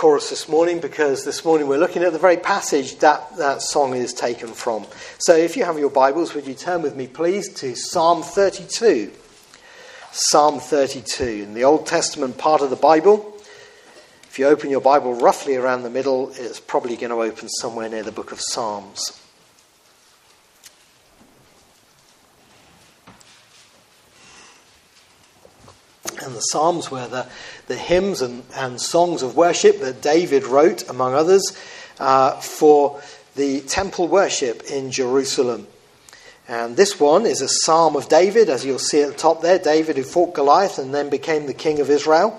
chorus this morning because this morning we're looking at the very passage that that song is taken from. So if you have your Bibles, would you turn with me, please, to Psalm 32? Psalm 32, in the Old Testament part of the Bible. If you open your Bible roughly around the middle, it's probably going to open somewhere near the book of Psalms. And the Psalms were the, the hymns and, and songs of worship that David wrote, among others, uh, for the temple worship in Jerusalem. And this one is a psalm of David, as you'll see at the top there. David, who fought Goliath and then became the king of Israel.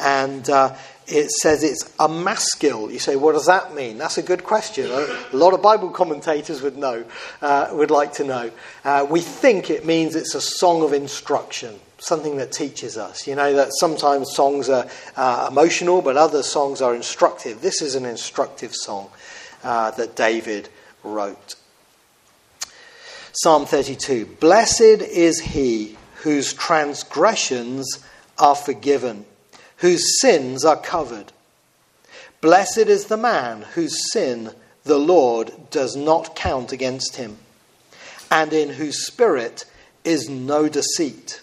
And uh, it says it's a maskil. You say, what does that mean? That's a good question. A lot of Bible commentators would know, uh, would like to know. Uh, we think it means it's a song of instruction something that teaches us. You know, that sometimes songs are uh, emotional, but other songs are instructive. This is an instructive song uh, that David wrote. Psalm 32 Blessed is he whose transgressions are forgiven, whose sins are covered. Blessed is the man whose sin the Lord does not count against him, and in whose spirit is no deceit.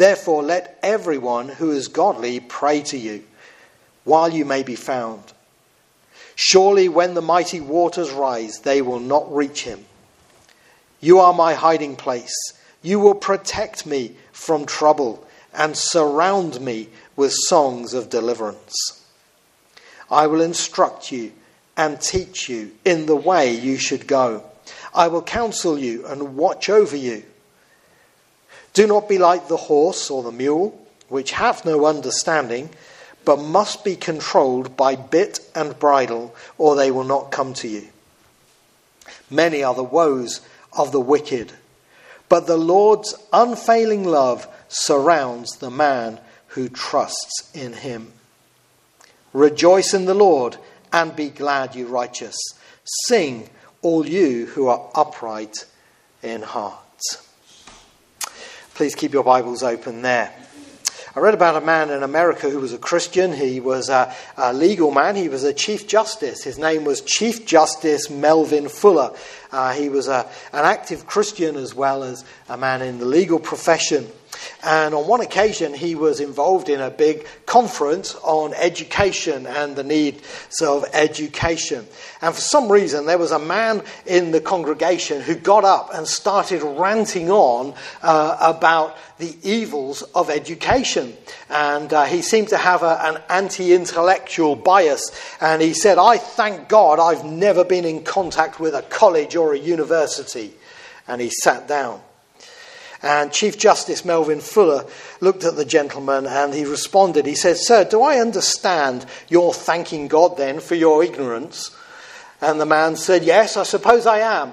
Therefore, let everyone who is godly pray to you while you may be found. Surely, when the mighty waters rise, they will not reach him. You are my hiding place. You will protect me from trouble and surround me with songs of deliverance. I will instruct you and teach you in the way you should go. I will counsel you and watch over you. Do not be like the horse or the mule, which have no understanding, but must be controlled by bit and bridle, or they will not come to you. Many are the woes of the wicked, but the Lord's unfailing love surrounds the man who trusts in him. Rejoice in the Lord and be glad, you righteous. Sing, all you who are upright in heart. Please keep your Bibles open there. I read about a man in America who was a Christian. He was a, a, legal man. He was a Chief Justice. His name was Chief Justice Melvin Fuller. Uh, he was a, an active Christian as well as a man in the legal profession. And on one occasion, he was involved in a big conference on education and the needs of education. And for some reason, there was a man in the congregation who got up and started ranting on uh, about the evils of education. And uh, he seemed to have a, an anti intellectual bias. And he said, I thank God I've never been in contact with a college or a university. And he sat down. And Chief Justice Melvin Fuller looked at the gentleman and he responded. He said, Sir, do I understand you're thanking God then for your ignorance? And the man said, Yes, I suppose I am.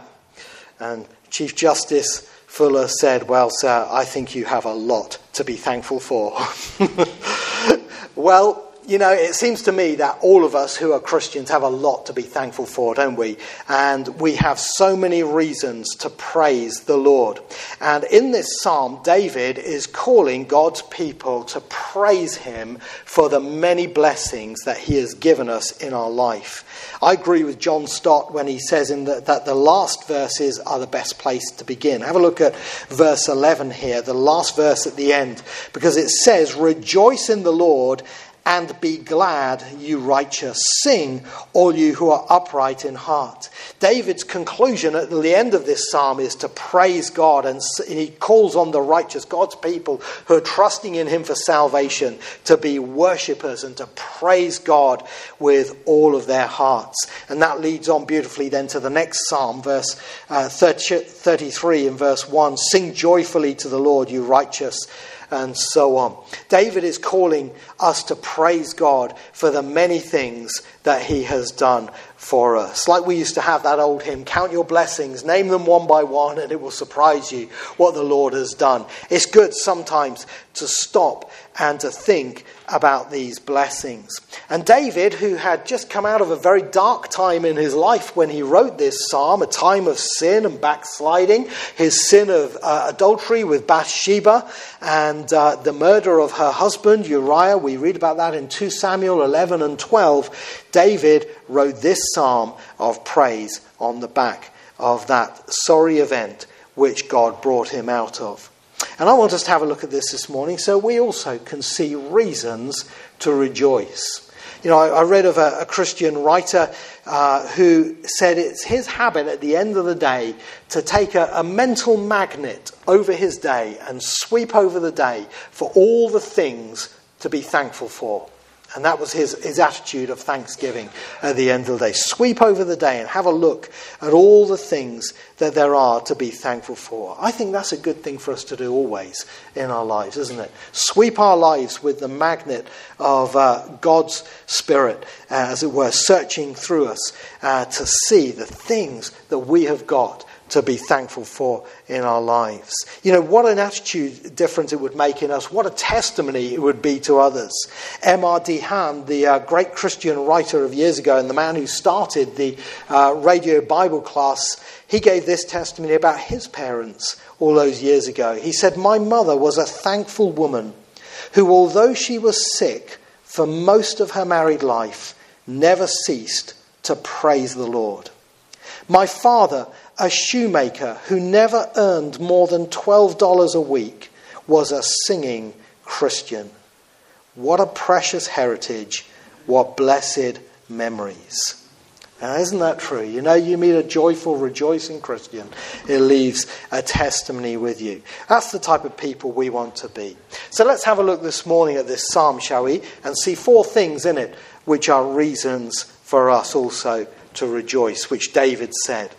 And Chief Justice Fuller said, Well, sir, I think you have a lot to be thankful for. well, you know, it seems to me that all of us who are Christians have a lot to be thankful for, don't we? And we have so many reasons to praise the Lord. And in this psalm, David is calling God's people to praise him for the many blessings that he has given us in our life. I agree with John Stott when he says in the, that the last verses are the best place to begin. Have a look at verse 11 here, the last verse at the end, because it says, Rejoice in the Lord and be glad, you righteous. Sing, all you who are upright in heart. David's conclusion at the end of this psalm is to praise God, and he calls on the righteous, God's people who are trusting in him for salvation, to be worshippers and to praise God with all of their hearts. And that leads on beautifully then to the next psalm, verse uh, 30, 33 and verse 1 Sing joyfully to the Lord, you righteous and so on. David is calling us to praise God for the many things that he has done for us. Like we used to have that old hymn, Count Your Blessings, name them one by one, and it will surprise you what the Lord has done. It's good sometimes to stop and to think about these blessings. And David, who had just come out of a very dark time in his life when he wrote this psalm, a time of sin and backsliding, his sin of uh, adultery with Bathsheba and uh, the murder of her husband Uriah, we read about that in 2 Samuel 11 and 12. David wrote this psalm of praise on the back of that sorry event which God brought him out of. And I want us to have a look at this this morning so we also can see reasons to rejoice. You know, I, I read of a, a Christian writer uh, who said it's his habit at the end of the day to take a, a mental magnet over his day and sweep over the day for all the things to be thankful for. And that was his, his attitude of thanksgiving at the end of the day. Sweep over the day and have a look at all the things that there are to be thankful for. I think that's a good thing for us to do always in our lives, isn't it? Sweep our lives with the magnet of uh, God's Spirit, uh, as it were, searching through us uh, to see the things that we have got to be thankful for in our lives. You know, what an attitude difference it would make in us, what a testimony it would be to others. M.R.D. DeHaan, the uh, great Christian writer of years ago and the man who started the uh, radio Bible class, he gave this testimony about his parents all those years ago. He said, My mother was a thankful woman who, although she was sick for most of her married life, never ceased to praise the Lord. My father a shoemaker who never earned more than $12 a week was a singing Christian. What a precious heritage, what blessed memories. Now, isn't that true? You know, you meet a joyful, rejoicing Christian, it leaves a testimony with you. That's the type of people we want to be. So let's have a look this morning at this psalm, shall we? And see four things in it which are reasons for us also to rejoice, which David said.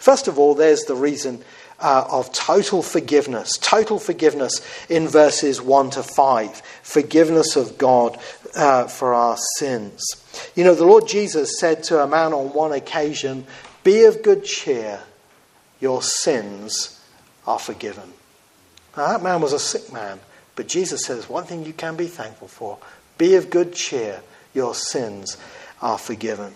First of all, there's the reason uh, of total forgiveness. Total forgiveness in verses 1 to 5. Forgiveness of God uh, for our sins. You know, the Lord Jesus said to a man on one occasion, Be of good cheer, your sins are forgiven. Now, that man was a sick man, but Jesus says, One thing you can be thankful for be of good cheer, your sins are forgiven.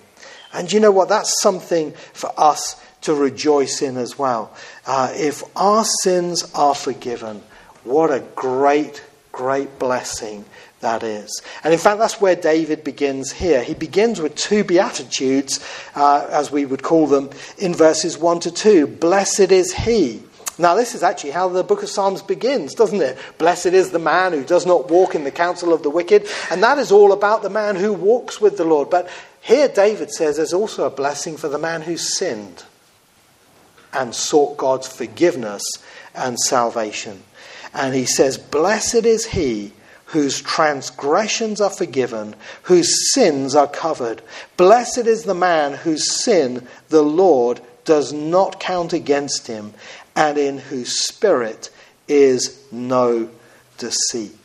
And you know what? That's something for us to rejoice in as well. Uh, if our sins are forgiven, what a great, great blessing that is. And in fact, that's where David begins here. He begins with two Beatitudes, uh, as we would call them, in verses 1 to 2. Blessed is he. Now, this is actually how the book of Psalms begins, doesn't it? Blessed is the man who does not walk in the counsel of the wicked. And that is all about the man who walks with the Lord. But here, David says there's also a blessing for the man who sinned and sought God's forgiveness and salvation. And he says, Blessed is he whose transgressions are forgiven, whose sins are covered. Blessed is the man whose sin the Lord does not count against him, and in whose spirit is no deceit.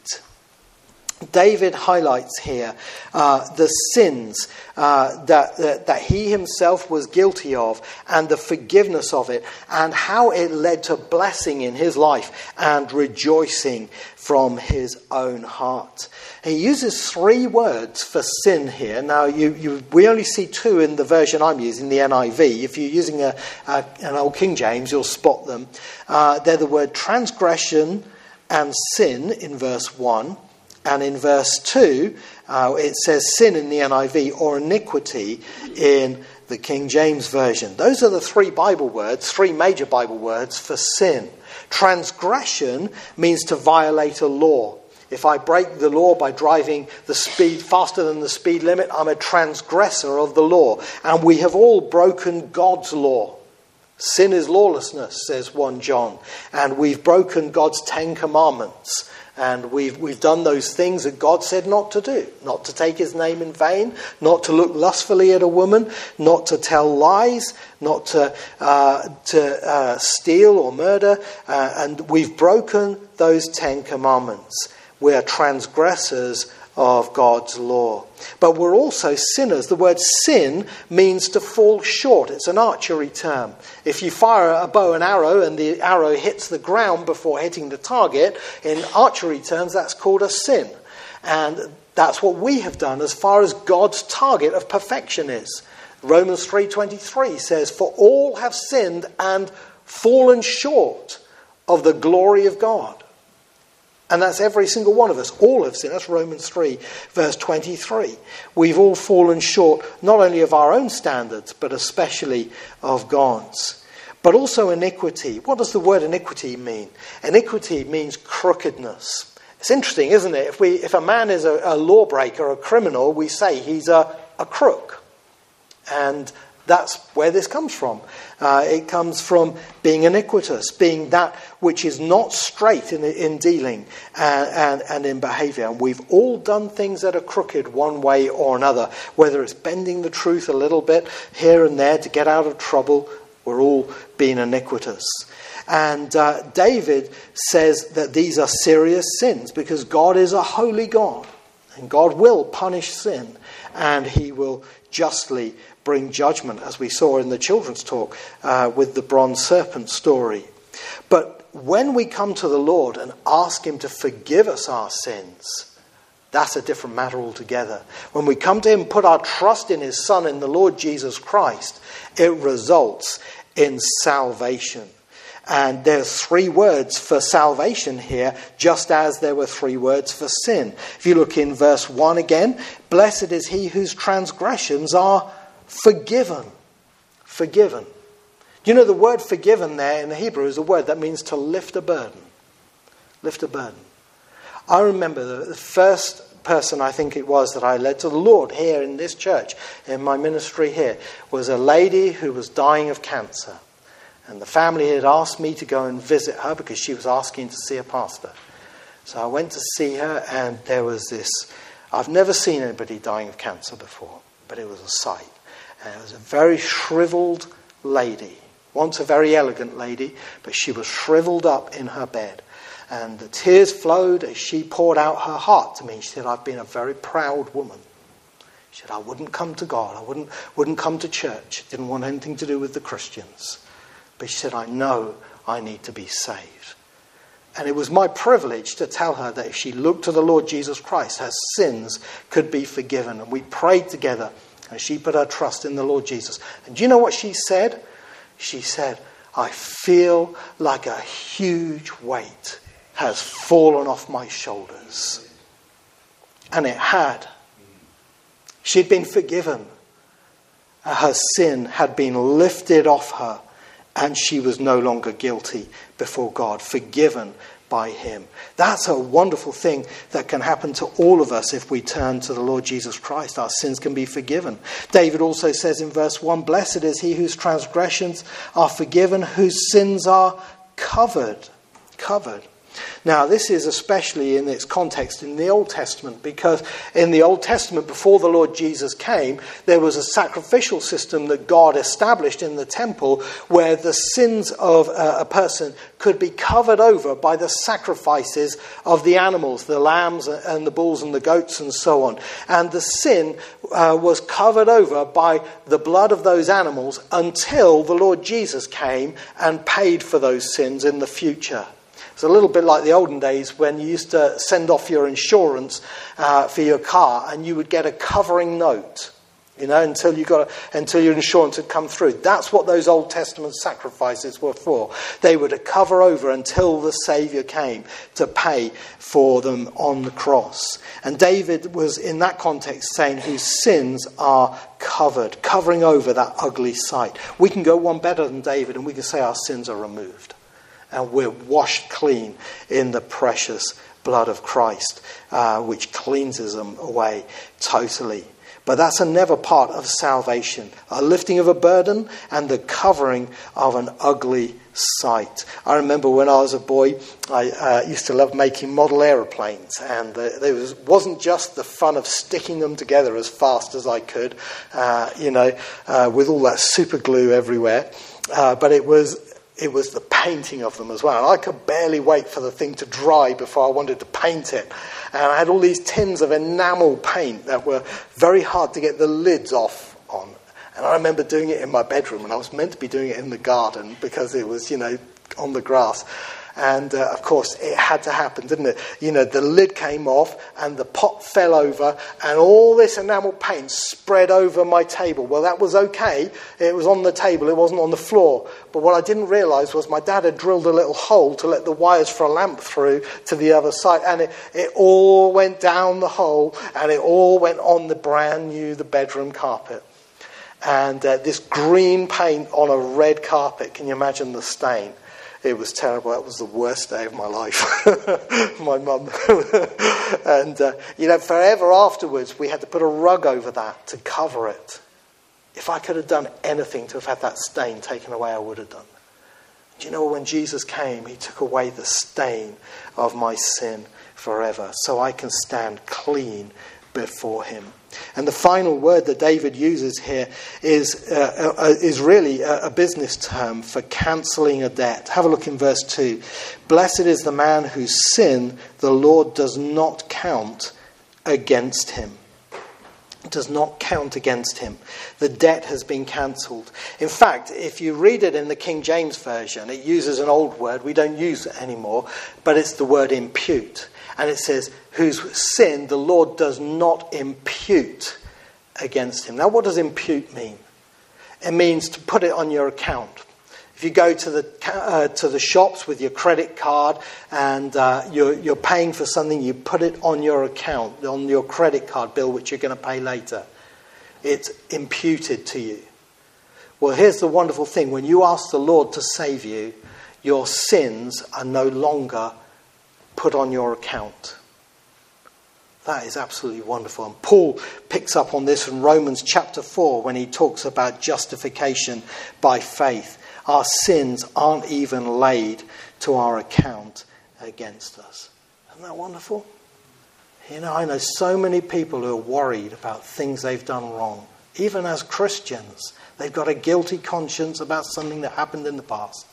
David highlights here uh, the sins uh, that, that, that, he himself was guilty of and the forgiveness of it, and how it led to blessing in his life and rejoicing from his own heart. He uses three words for sin here. Now, you, you, we only see two in the version I'm using, the NIV. If you're using a, a, an old King James, you'll spot them. Uh, they're the word transgression and sin in verse 1 and in verse 2, uh, it says sin in the NIV or iniquity in the King James Version. Those are the three Bible words, three major Bible words for sin. Transgression means to violate a law. If I break the law by driving the speed faster than the speed limit, I'm a transgressor of the law. And we have all broken God's law. Sin is lawlessness, says 1 John, and we've broken God's Ten Commandments. And we've, we've done those things that God said not to do not to take his name in vain, not to look lustfully at a woman, not to tell lies, not to, uh, to uh, steal or murder. Uh, and we've broken those Ten Commandments. We're transgressors of God's law. But we're also sinners. The word sin means to fall short. It's an archery term. If you fire a bow and arrow and the arrow hits the ground before hitting the target, in archery terms, that's called a sin. And that's what we have done as far as God's target of perfection is. Romans 3:23 says for all have sinned and fallen short of the glory of God. And that's every single one of us. All have sinned. That's Romans 3, verse 23. We've all fallen short not only of our own standards, but especially of God's. But also iniquity. What does the word iniquity mean? Iniquity means crookedness. It's interesting, isn't it? If, we, if a man is a, a lawbreaker, a criminal, we say he's a, a crook. And that's where this comes from. Uh, it comes from being iniquitous, being that which is not straight in, in dealing and, and, and in behavior. And we've all done things that are crooked one way or another, whether it's bending the truth a little bit here and there to get out of trouble. We're all being iniquitous. And uh, David says that these are serious sins because God is a holy God. And God will punish sin and he will justly bring judgment, as we saw in the children's talk uh, with the bronze serpent story. But when we come to the Lord and ask Him to forgive us our sins, that's a different matter altogether. When we come to Him, put our trust in His Son, in the Lord Jesus Christ, it results in salvation. And there's three words for salvation here, just as there were three words for sin. If you look in verse 1 again, blessed is he whose transgressions are forgiven. Forgiven. You know, the word forgiven there in the Hebrew is a word that means to lift a burden. Lift a burden. I remember the first person I think it was that I led to the Lord here in this church, in my ministry here, was a lady who was dying of cancer. And the family had asked me to go and visit her because she was asking to see a pastor. So I went to see her, and there was this. I've never seen anybody dying of cancer before, but it was a sight. And it was a very shriveled lady, once a very elegant lady, but she was shriveled up in her bed. And the tears flowed as she poured out her heart to me. She said, I've been a very proud woman. She said, I wouldn't come to God. I wouldn't, wouldn't come to church. Didn't want anything to do with the Christians. But she said, I know I need to be saved. And it was my privilege to tell her that if she looked to the Lord Jesus Christ, her sins could be forgiven. And we prayed together and she put her trust in the Lord Jesus. And do you know what she said? She said, I feel like a huge weight has fallen off my shoulders. And it had. She'd been forgiven. Her sin had been lifted off her, and she was no longer guilty before God, forgiven by him. That's a wonderful thing that can happen to all of us if we turn to the Lord Jesus Christ. Our sins can be forgiven. David also says in verse 1 Blessed is he whose transgressions are forgiven, whose sins are covered. Covered. Now, this is especially in its context in the Old Testament, because in the Old Testament, before the Lord Jesus came, there was a sacrificial system that God established in the temple where the sins of a person could be covered over by the sacrifices of the animals, the lambs and the bulls and the goats and so on. And the sin uh, was covered over by the blood of those animals until the Lord Jesus came and paid for those sins in the future. It's a little bit like the olden days when you used to send off your insurance uh, for your car and you would get a covering note, you know, until, you got a, until your insurance had come through. That's what those Old Testament sacrifices were for. They were to cover over until the Saviour came to pay for them on the cross. And David was in that context saying, whose sins are covered, covering over that ugly sight. We can go one better than David and we can say our sins are removed and we're washed clean in the precious blood of Christ, uh, which cleanses them away totally. But that's a never part of salvation. A lifting of a burden and the covering of an ugly sight. I remember when I was a boy, I uh, used to love making model aeroplanes, and there was, wasn't just the fun of sticking them together as fast as I could, uh, you know, uh, with all that super glue everywhere, uh, but it was it was the painting of them as well. And I could barely wait for the thing to dry before I wanted to paint it. And I had all these tins of enamel paint that were very hard to get the lids off on. And I remember doing it in my bedroom, and I was meant to be doing it in the garden because it was, you know, on the grass. And uh, of course, it had to happen, didn't it? You know, the lid came off and the pot fell over, and all this enamel paint spread over my table. Well, that was okay. It was on the table, it wasn't on the floor. But what I didn't realize was my dad had drilled a little hole to let the wires for a lamp through to the other side, and it, it all went down the hole, and it all went on the brand new the bedroom carpet. And uh, this green paint on a red carpet, can you imagine the stain? It was terrible. That was the worst day of my life. my mum. and, uh, you know, forever afterwards, we had to put a rug over that to cover it. If I could have done anything to have had that stain taken away, I would have done. Do you know when Jesus came, he took away the stain of my sin forever so I can stand clean before him. And the final word that David uses here is, uh, uh, is really a, a business term for cancelling a debt. Have a look in verse 2. Blessed is the man whose sin the Lord does not count against him. Does not count against him. The debt has been cancelled. In fact, if you read it in the King James Version, it uses an old word we don't use anymore, but it's the word impute. And it says, whose sin the Lord does not impute against him. Now, what does impute mean? It means to put it on your account. If you go to the, uh, to the shops with your credit card and uh, you're, you're paying for something, you put it on your account, on your credit card bill, which you're going to pay later. It's imputed to you. Well, here's the wonderful thing when you ask the Lord to save you, your sins are no longer put on your account. That is absolutely wonderful. And Paul picks up on this in Romans chapter 4 when he talks about justification by faith. Our sins aren't even laid to our account against us. Isn't that wonderful? You know, I know so many people who are worried about things they've done wrong. Even as Christians, they've got a guilty conscience about something that happened in the past.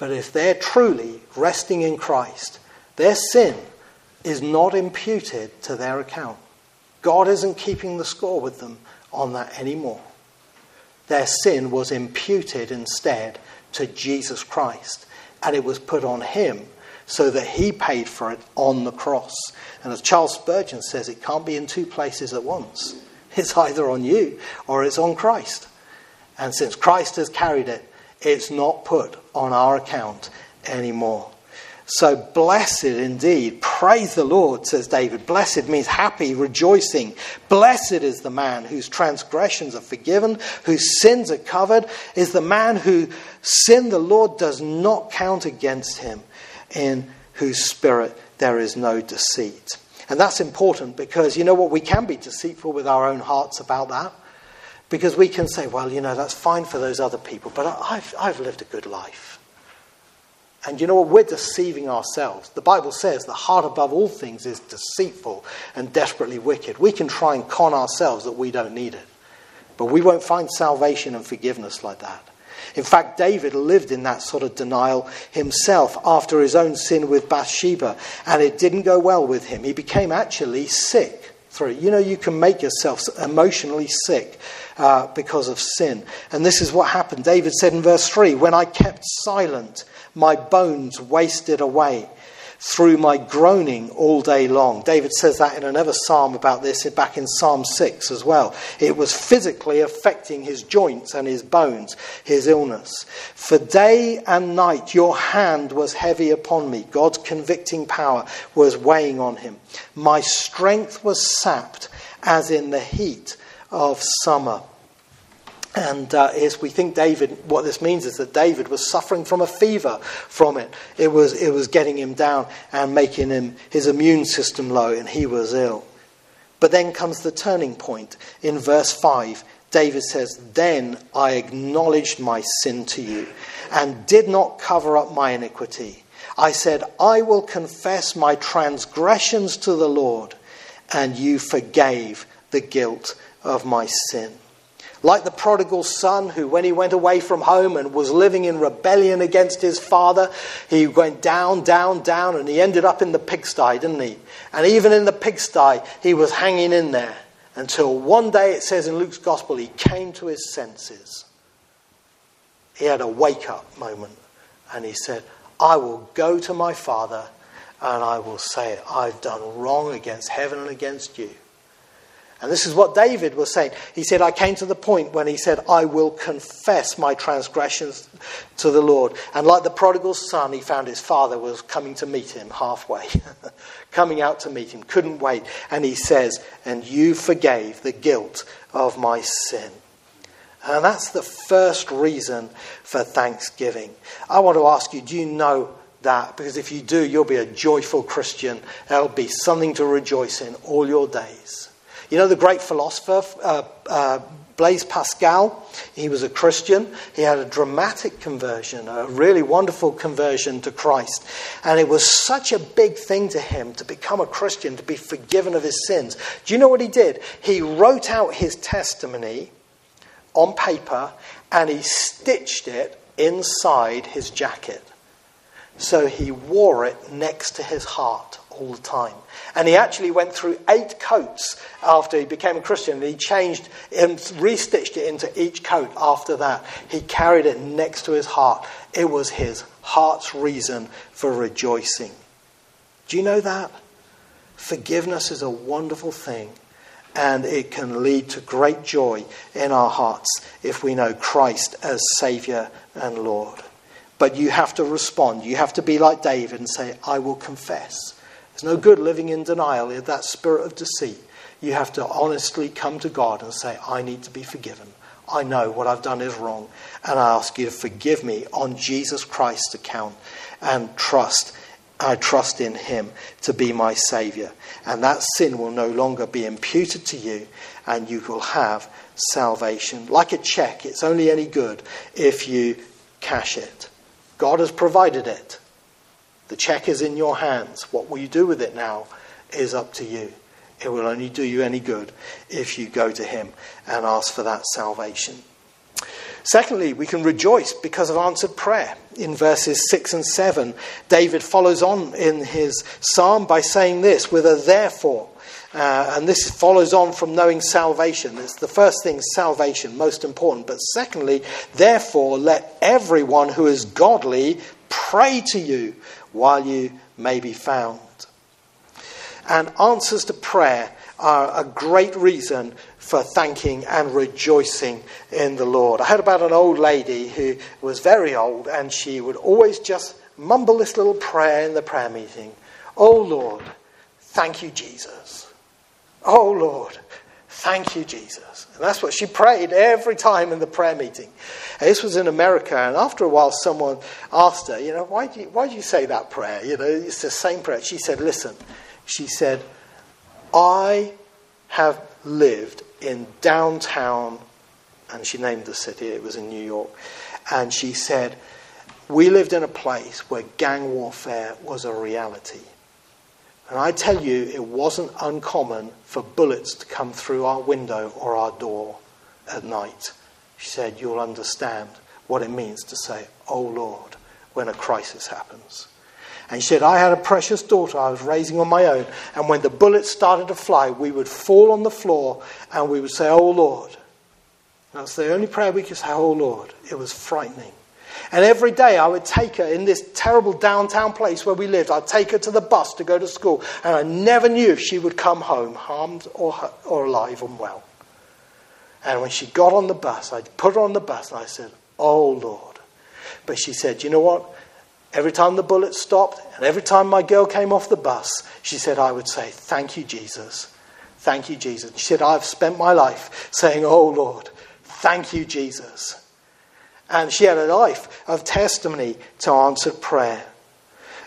But if they're truly resting in Christ, their sin is not imputed to their account. God isn't keeping the score with them on that anymore. Their sin was imputed instead to Jesus Christ, and it was put on him so that he paid for it on the cross. And as Charles Spurgeon says, it can't be in two places at once. It's either on you or it's on Christ. And since Christ has carried it, it's not put on our account anymore. So blessed indeed. Praise the Lord, says David. Blessed means happy, rejoicing. Blessed is the man whose transgressions are forgiven, whose sins are covered, is the man whose sin the Lord does not count against him, in whose spirit there is no deceit. And that's important because you know what? We can be deceitful with our own hearts about that. Because we can say, well, you know, that's fine for those other people, but I've, I've lived a good life. And you know what? We're deceiving ourselves. The Bible says the heart above all things is deceitful and desperately wicked. We can try and con ourselves that we don't need it. But we won't find salvation and forgiveness like that. In fact, David lived in that sort of denial himself after his own sin with Bathsheba, and it didn't go well with him. He became actually sick through. You know, you can make yourself emotionally sick uh, because of sin. And this is what happened. David said in verse 3 When I kept silent, my bones wasted away through my groaning all day long. David says that in another psalm about this back in Psalm 6 as well. It was physically affecting his joints and his bones, his illness. For day and night your hand was heavy upon me. God's convicting power was weighing on him. My strength was sapped as in the heat of summer. And uh, as we think David, what this means is that David was suffering from a fever from it. It was, it was getting him down and making him his immune system low, and he was ill. But then comes the turning point. In verse 5, David says, Then I acknowledged my sin to you and did not cover up my iniquity. I said, I will confess my transgressions to the Lord, and you forgave the guilt of my sin. Like the prodigal son who, when he went away from home and was living in rebellion against his father, he went down, down, down, and he ended up in the pigsty, didn't he? And even in the pigsty, he was hanging in there until one day, it says in Luke's gospel, he came to his senses. He had a wake up moment and he said, I will go to my father and I will say, I've done wrong against heaven and against you. And this is what David was saying. He said, I came to the point when he said, I will confess my transgressions to the Lord. And like the prodigal son, he found his father was coming to meet him halfway, coming out to meet him, couldn't wait. And he says, And you forgave the guilt of my sin. And that's the first reason for thanksgiving. I want to ask you, do you know that? Because if you do, you'll be a joyful Christian. There'll be something to rejoice in all your days. You know the great philosopher, uh, uh, Blaise Pascal? He was a Christian. He had a dramatic conversion, a really wonderful conversion to Christ. And it was such a big thing to him to become a Christian, to be forgiven of his sins. Do you know what he did? He wrote out his testimony on paper and he stitched it inside his jacket. So he wore it next to his heart all the time. And he actually went through eight coats after he became a Christian. He changed and restitched it into each coat after that. He carried it next to his heart. It was his heart's reason for rejoicing. Do you know that? Forgiveness is a wonderful thing. And it can lead to great joy in our hearts if we know Christ as Saviour and Lord. But you have to respond. You have to be like David and say, I will confess. There's no good living in denial, of that spirit of deceit. You have to honestly come to God and say, I need to be forgiven. I know what I've done is wrong, and I ask you to forgive me on Jesus Christ's account and trust. I trust in Him to be my Saviour. And that sin will no longer be imputed to you, and you will have salvation. Like a check, it's only any good if you cash it. God has provided it. The check is in your hands. What will you do with it now is up to you. It will only do you any good if you go to Him and ask for that salvation. Secondly, we can rejoice because of answered prayer. In verses 6 and 7, David follows on in his psalm by saying this with a therefore. Uh, and this follows on from knowing salvation. It's the first thing, salvation, most important. But secondly, therefore, let everyone who is godly pray to you while you may be found. And answers to prayer are a great reason for thanking and rejoicing in the Lord. I heard about an old lady who was very old and she would always just mumble this little prayer in the prayer meeting Oh Lord, thank you, Jesus. Oh Lord, Thank you, Jesus. And that's what she prayed every time in the prayer meeting. And this was in America, and after a while, someone asked her, You know, why do you, why do you say that prayer? You know, it's the same prayer. She said, Listen, she said, I have lived in downtown, and she named the city, it was in New York, and she said, We lived in a place where gang warfare was a reality. And I tell you, it wasn't uncommon for bullets to come through our window or our door at night. She said, You'll understand what it means to say, Oh Lord, when a crisis happens. And she said, I had a precious daughter I was raising on my own, and when the bullets started to fly, we would fall on the floor and we would say, Oh Lord. That's the only prayer we could say, Oh Lord. It was frightening. And every day I would take her in this terrible downtown place where we lived. I'd take her to the bus to go to school. And I never knew if she would come home harmed or, or alive and well. And when she got on the bus, I'd put her on the bus and I said, Oh Lord. But she said, You know what? Every time the bullet stopped and every time my girl came off the bus, she said, I would say, Thank you, Jesus. Thank you, Jesus. She said, I've spent my life saying, Oh Lord, thank you, Jesus. And she had a life of testimony to answered prayer.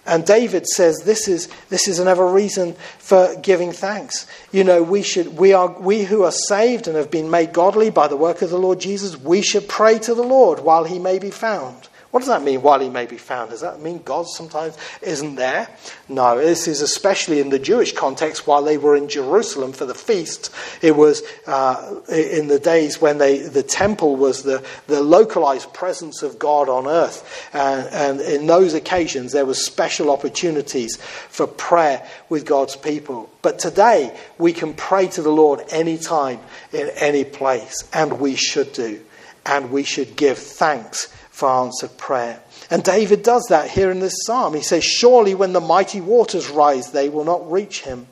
And David says this is, this is another reason for giving thanks. You know, we, should, we, are, we who are saved and have been made godly by the work of the Lord Jesus, we should pray to the Lord while he may be found. What does that mean, while he may be found? Does that mean God sometimes isn't there? No, this is especially in the Jewish context while they were in Jerusalem for the feast. It was uh, in the days when they, the temple was the, the localized presence of God on earth. And, and in those occasions, there was special opportunities for prayer with God's people. But today, we can pray to the Lord anytime, in any place, and we should do. And we should give thanks for answered prayer. And David does that here in this psalm. He says, Surely when the mighty waters rise, they will not reach him.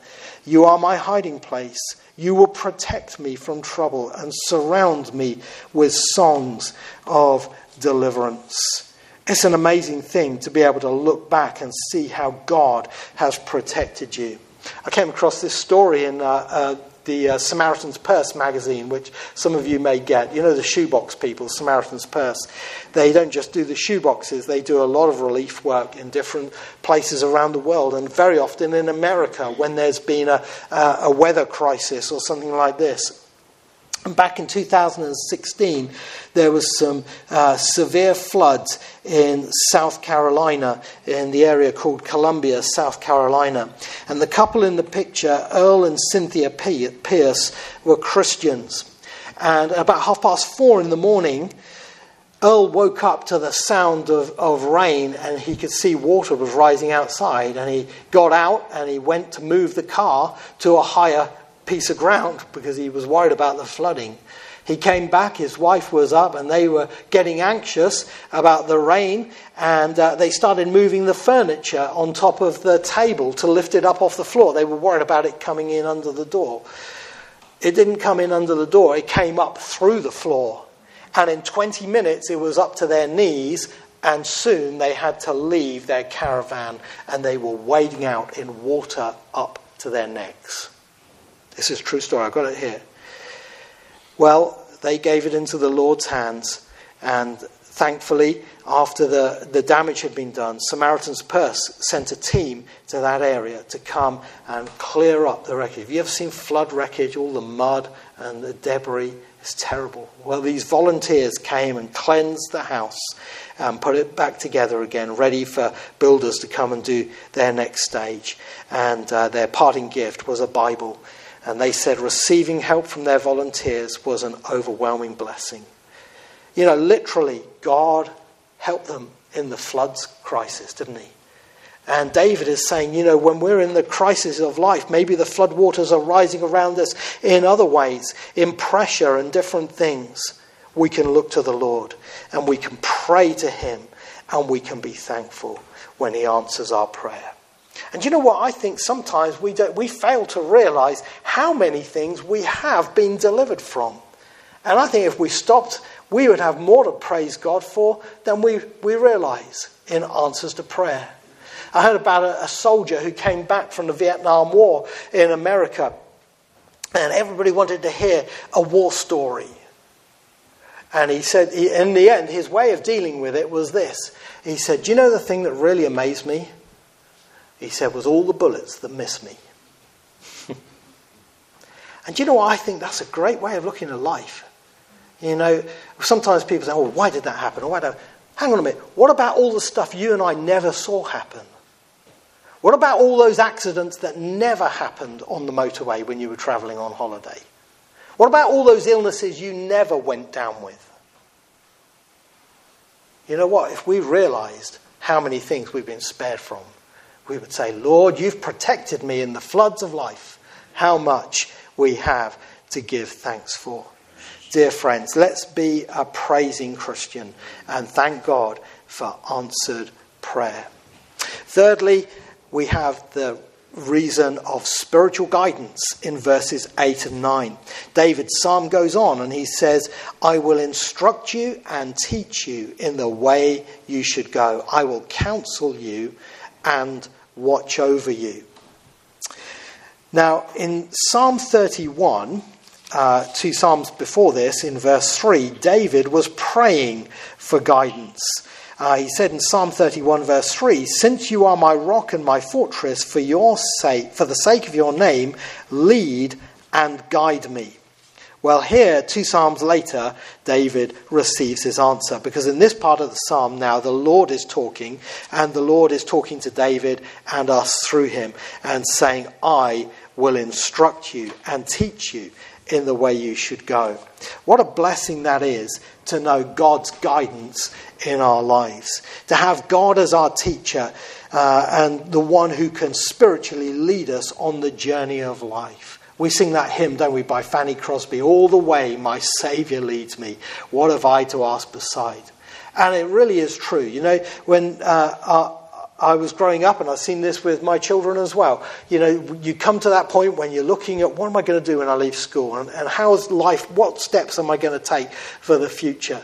You are my hiding place. You will protect me from trouble and surround me with songs of deliverance. It's an amazing thing to be able to look back and see how God has protected you. I came across this story in uh, uh, the uh, Samaritan's Purse magazine, which some of you may get. You know the shoebox people, Samaritan's Purse. They don't just do the shoeboxes, they do a lot of relief work in different places around the world, and very often in America when there's been a, a weather crisis or something like this. And back in 2016, there was some uh, severe floods in South Carolina, in the area called Columbia, South Carolina. And the couple in the picture, Earl and Cynthia Pierce, were Christians. And about half past four in the morning, Earl woke up to the sound of, of rain and he could see water was rising outside. And he got out and he went to move the car to a higher piece of ground because he was worried about the flooding. He came back, his wife was up, and they were getting anxious about the rain, and uh, they started moving the furniture on top of the table to lift it up off the floor. They were worried about it coming in under the door. It didn't come in under the door, it came up through the floor. And in 20 minutes, it was up to their knees, and soon they had to leave their caravan, and they were wading out in water up to their necks. This is true story. I've got it here. Well, they gave it into the Lord's hands, and thankfully, after the, the damage had been done, Samaritan's Purse sent a team to that area to come and clear up the wreckage. Have you ever seen flood wreckage? All the mud and the debris. It's terrible. Well, these volunteers came and cleansed the house and put it back together again, ready for builders to come and do their next stage. And uh, their parting gift was a Bible and they said receiving help from their volunteers was an overwhelming blessing. You know, literally, God helped them in the floods crisis, didn't he? And David is saying, you know, when we're in the crisis of life, maybe the floodwaters are rising around us in other ways, in pressure and different things. We can look to the Lord and we can pray to Him and we can be thankful when He answers our prayer. And you know what? I think sometimes we, don't, we fail to realize how many things we have been delivered from. And I think if we stopped, we would have more to praise God for than we, we realize in answers to prayer. I heard about a, a soldier who came back from the Vietnam War in America, and everybody wanted to hear a war story. And he said, in the end, his way of dealing with it was this. He said, Do you know the thing that really amazed me? He said, was all the bullets that missed me. and you know what? I think that's a great way of looking at life. You know, sometimes people say, oh, why did that happen? Or why don't... Hang on a minute. What about all the stuff you and I never saw happen? What about all those accidents that never happened on the motorway when you were travelling on holiday? What about all those illnesses you never went down with? You know what? If we realised how many things we've been spared from, we would say, Lord, you've protected me in the floods of life. How much we have to give thanks for. Dear friends, let's be a praising Christian and thank God for answered prayer. Thirdly, we have the reason of spiritual guidance in verses 8 and 9. David's psalm goes on and he says, I will instruct you and teach you in the way you should go. I will counsel you and watch over you. Now, in Psalm 31, uh, two Psalms before this, in verse 3, David was praying for guidance. Uh, he said in Psalm 31, verse 3 Since you are my rock and my fortress, for, your sake, for the sake of your name, lead and guide me. Well, here, two Psalms later, David receives his answer because in this part of the Psalm now, the Lord is talking, and the Lord is talking to David and us through him and saying, I will instruct you and teach you in the way you should go. What a blessing that is to know God's guidance in our lives, to have God as our teacher uh, and the one who can spiritually lead us on the journey of life. We sing that hymn, don't we, by Fanny Crosby, All the way my Saviour leads me. What have I to ask beside? And it really is true. You know, when uh, I was growing up, and I've seen this with my children as well, you know, you come to that point when you're looking at what am I going to do when I leave school? And, and how's life, what steps am I going to take for the future?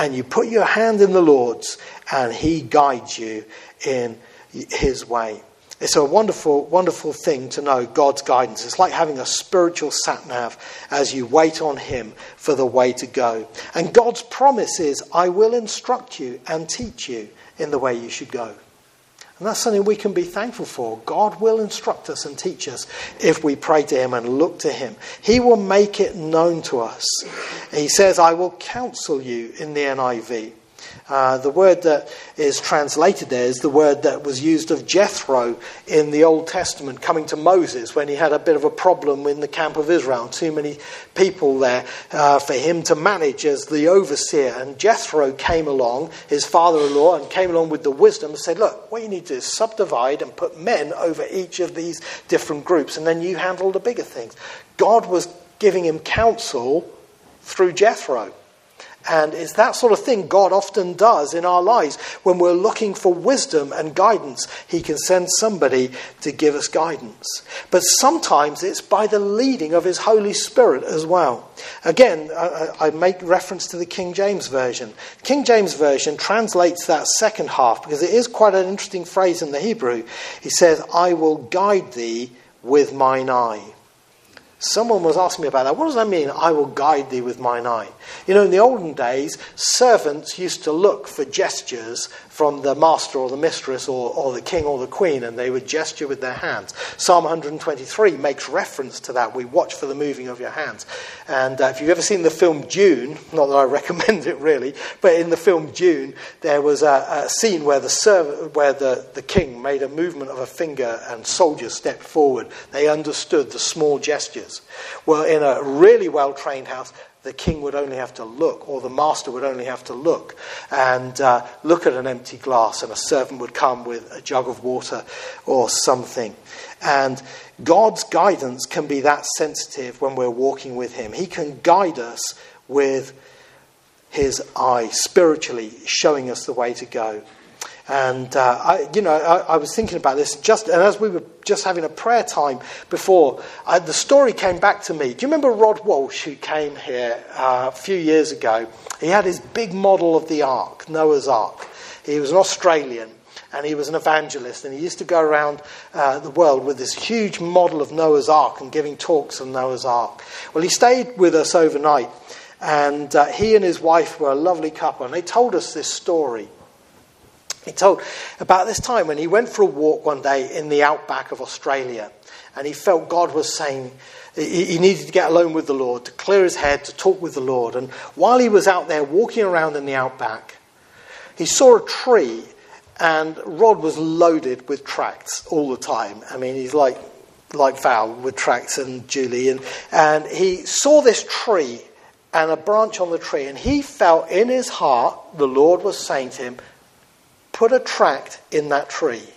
And you put your hand in the Lord's, and He guides you in His way. It's a wonderful, wonderful thing to know God's guidance. It's like having a spiritual sat nav as you wait on Him for the way to go. And God's promise is, I will instruct you and teach you in the way you should go. And that's something we can be thankful for. God will instruct us and teach us if we pray to Him and look to Him. He will make it known to us. He says, I will counsel you in the NIV. Uh, the word that is translated there is the word that was used of Jethro in the Old Testament coming to Moses when he had a bit of a problem in the camp of Israel. Too many people there uh, for him to manage as the overseer. And Jethro came along, his father in law, and came along with the wisdom and said, Look, what you need to do is subdivide and put men over each of these different groups, and then you handle the bigger things. God was giving him counsel through Jethro. And it's that sort of thing God often does in our lives. When we're looking for wisdom and guidance, He can send somebody to give us guidance. But sometimes it's by the leading of His Holy Spirit as well. Again, I, make reference to the King James Version. King James Version translates that second half because it is quite an interesting phrase in the Hebrew. He says, I will guide thee with mine eye. Someone was asking me about that. What does that mean? I will guide thee with mine eye. You know, in the olden days, servants used to look for gestures from the master or the mistress or, or the king or the queen, and they would gesture with their hands. Psalm 123 makes reference to that. We watch for the moving of your hands. And uh, if you've ever seen the film Dune, not that I recommend it really, but in the film Dune, there was a, a scene where, the, serv- where the, the king made a movement of a finger and soldiers stepped forward. They understood the small gestures. Well, in a really well trained house, the king would only have to look, or the master would only have to look, and uh, look at an empty glass, and a servant would come with a jug of water or something. And God's guidance can be that sensitive when we're walking with Him. He can guide us with His eye, spiritually showing us the way to go. And, uh, I, you know, I, I, was thinking about this just, and as we were just having a prayer time before, I, the story came back to me. Do you remember Rod Walsh, who came here uh, a few years ago? He had his big model of the Ark, Noah's Ark. He was an Australian and he was an evangelist, and he used to go around uh, the world with this huge model of Noah's Ark and giving talks on Noah's Ark. Well, he stayed with us overnight, and uh, he and his wife were a lovely couple, and they told us this story. He told about this time when he went for a walk one day in the outback of Australia and he felt God was saying he needed to get alone with the Lord, to clear his head, to talk with the Lord. And while he was out there walking around in the outback, he saw a tree and Rod was loaded with tracts all the time. I mean, he's like, like Val with tracts and Julie. And, and he saw this tree and a branch on the tree, and he felt in his heart the Lord was saying to him, put a tract in that tree.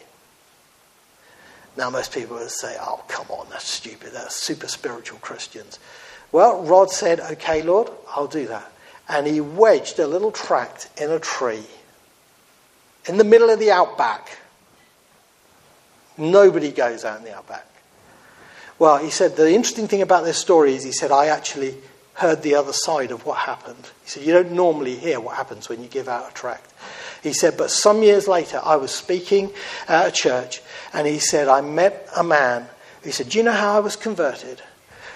Now, most people would say, oh, come on, that's stupid. That's super spiritual Christians. Well, Rod said, okay, Lord, I'll do that. And he wedged a little tract in a tree in the middle of the outback. Nobody goes out in the outback. Well, he said, the interesting thing about this story is he said, I actually heard the other side of what happened. He said, You don't normally hear what happens when you give out a tract. He said, But some years later, I was speaking at a church, and he said, I met a man. He said, Do you know how I was converted?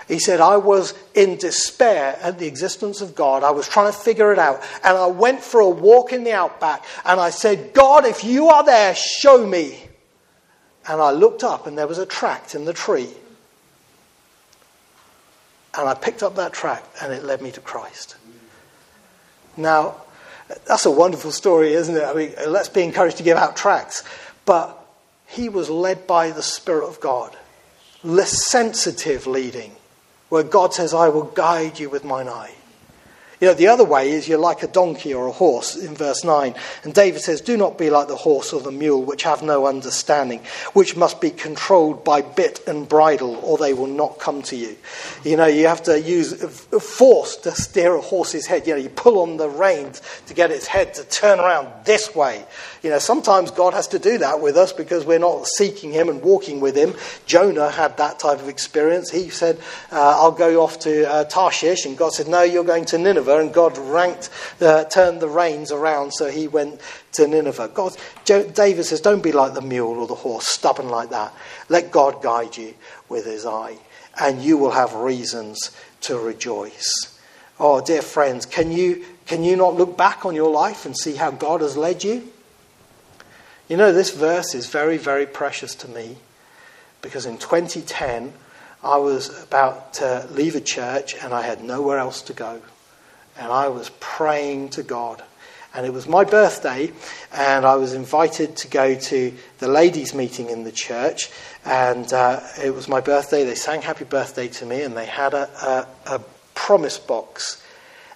He said, I was in despair at the existence of God. I was trying to figure it out. And I went for a walk in the outback and I said, God, if you are there, show me. And I looked up and there was a tract in the tree. And I picked up that tract and it led me to Christ. Now, that's a wonderful story, isn't it? I mean, let's be encouraged to give out tracts. But he was led by the Spirit of God, less sensitive leading where God says, I will guide you with mine eye. You know, the other way is you're like a donkey or a horse in verse 9. And David says, Do not be like the horse or the mule, which have no understanding, which must be controlled by bit and bridle, or they will not come to you. You know, you have to use force to steer a horse's head. You know, you pull on the reins to get its head to turn around this way. You know, sometimes God has to do that with us because we're not seeking Him and walking with Him. Jonah had that type of experience. He said, uh, I'll go off to uh, Tarshish. And God said, No, you're going to Nineveh. Nineveh, and God ranked, uh, turned the reins around, so he went to Nineveh. God, David says, don't be like the mule or the horse, stubborn like that. Let God guide you with his eye, and you will have reasons to rejoice. Oh, dear friends, can you, can you not look back on your life and see how God has led you? You know, this verse is very, very precious to me because in 2010, I was about to leave a church and I had nowhere else to go and I was praying to God. And it was my birthday, and I was invited to go to the ladies' meeting in the church. And uh, it was my birthday. They sang happy birthday to me, and they had a, a, a promise box.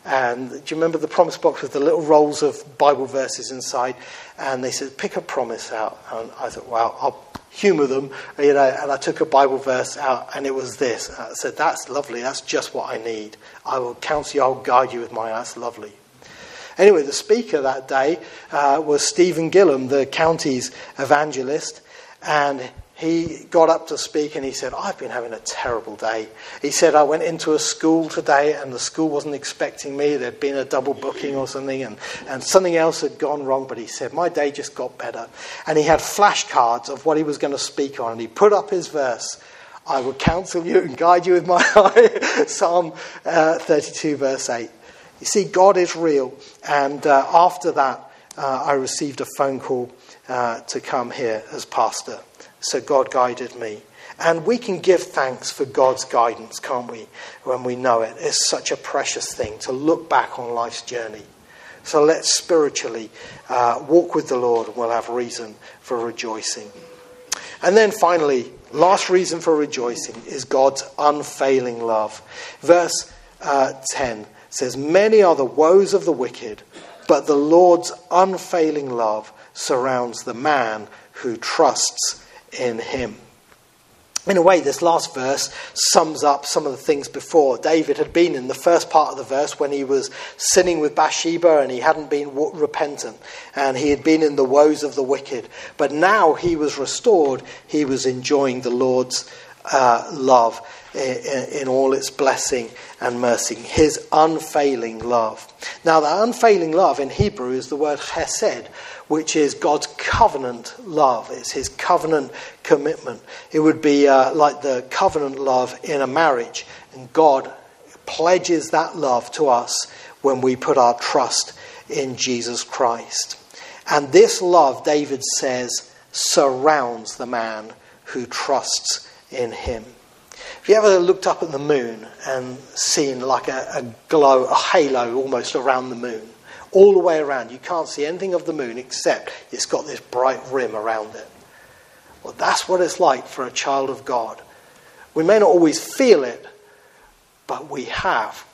And do you remember the promise box with the little rolls of Bible verses inside? And they said, pick a promise out. And I thought, well, I'll humour them, you know, and I took a Bible verse out and it was this. I said, That's lovely, that's just what I need. I will counsel you, I'll guide you with my, that's lovely. Anyway, the speaker that day uh, was Stephen Gillam, the county's evangelist, and he got up to speak and he said, I've been having a terrible day. He said, I went into a school today and the school wasn't expecting me. There'd been a double booking or something and, and something else had gone wrong. But he said, My day just got better. And he had flashcards of what he was going to speak on. And he put up his verse I will counsel you and guide you with my eye. Psalm uh, 32, verse 8. You see, God is real. And uh, after that, uh, I received a phone call uh, to come here as pastor. So God guided me. And we can give thanks for God's guidance, can't we, when we know it? It's such a precious thing to look back on life's journey. So let's spiritually uh, walk with the Lord and we'll have reason for rejoicing. And then finally, last reason for rejoicing is God's unfailing love. Verse uh, 10 says, Many are the woes of the wicked, but the Lord's unfailing love surrounds the man who trusts in him. In a way, this last verse sums up some of the things before. David had been in the first part of the verse when he was sinning with Bathsheba and he hadn't been repentant, and he had been in the woes of the wicked. But now he was restored, he was enjoying the Lord's uh, love in, in all its blessing and mercy, his unfailing love. Now, that unfailing love in Hebrew is the word chesed, which is God's covenant love. It's his covenant commitment. It would be uh, like the covenant love in a marriage. And God pledges that love to us when we put our trust in Jesus Christ. And this love, David says, surrounds the man who trusts in him. Have you ever looked up at the moon and seen like a, a glow, a halo almost around the moon? All the way around. You can't see anything of the moon except it's got this bright rim around it. Well, that's what it's like for a child of God. We may not always feel it, but we have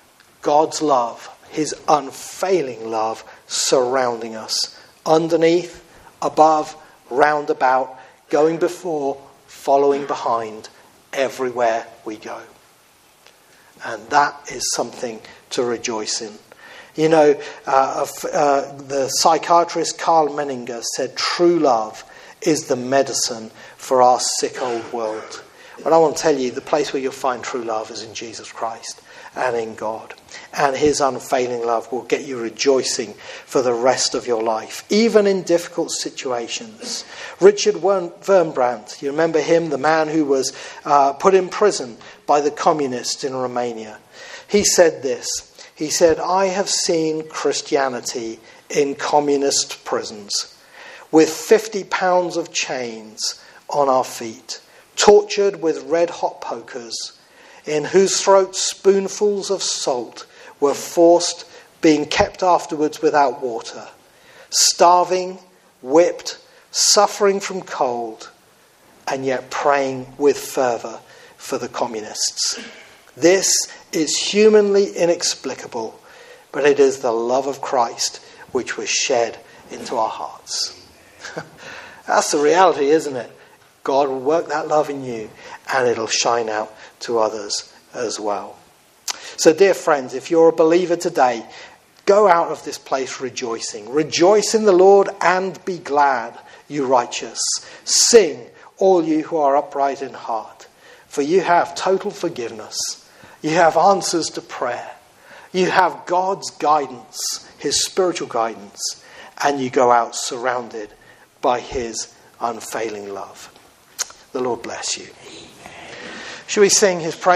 God's love, His unfailing love, surrounding us, underneath, above, round about, going before, following behind, everywhere we go. And that is something to rejoice in. You know, uh, uh, the psychiatrist Karl Menninger said true love is the medicine for our sick old world. But I want to tell you, the place where you'll find true love is in Jesus Christ. and in God. And his unfailing love will get you rejoicing for the rest of your life, even in difficult situations. Richard Wurmbrand, you remember him, the man who was uh, put in prison by the communists in Romania. He said this He said, I have seen Christianity in communist prisons with 50 pounds of chains on our feet, tortured with red hot pokers, in whose throats spoonfuls of salt were forced, being kept afterwards without water, starving, whipped, suffering from cold, and yet praying with fervour for the communists. This is humanly inexplicable, but it is the love of Christ which was shed into our hearts. That's the reality, isn't it? God will work that love in you and it'll shine out to others as well. So, dear friends, if you're a believer today, go out of this place rejoicing. Rejoice in the Lord and be glad, you righteous. Sing, all you who are upright in heart, for you have total forgiveness. You have answers to prayer. You have God's guidance, His spiritual guidance, and you go out surrounded by His unfailing love. The Lord bless you. Shall we sing His praise?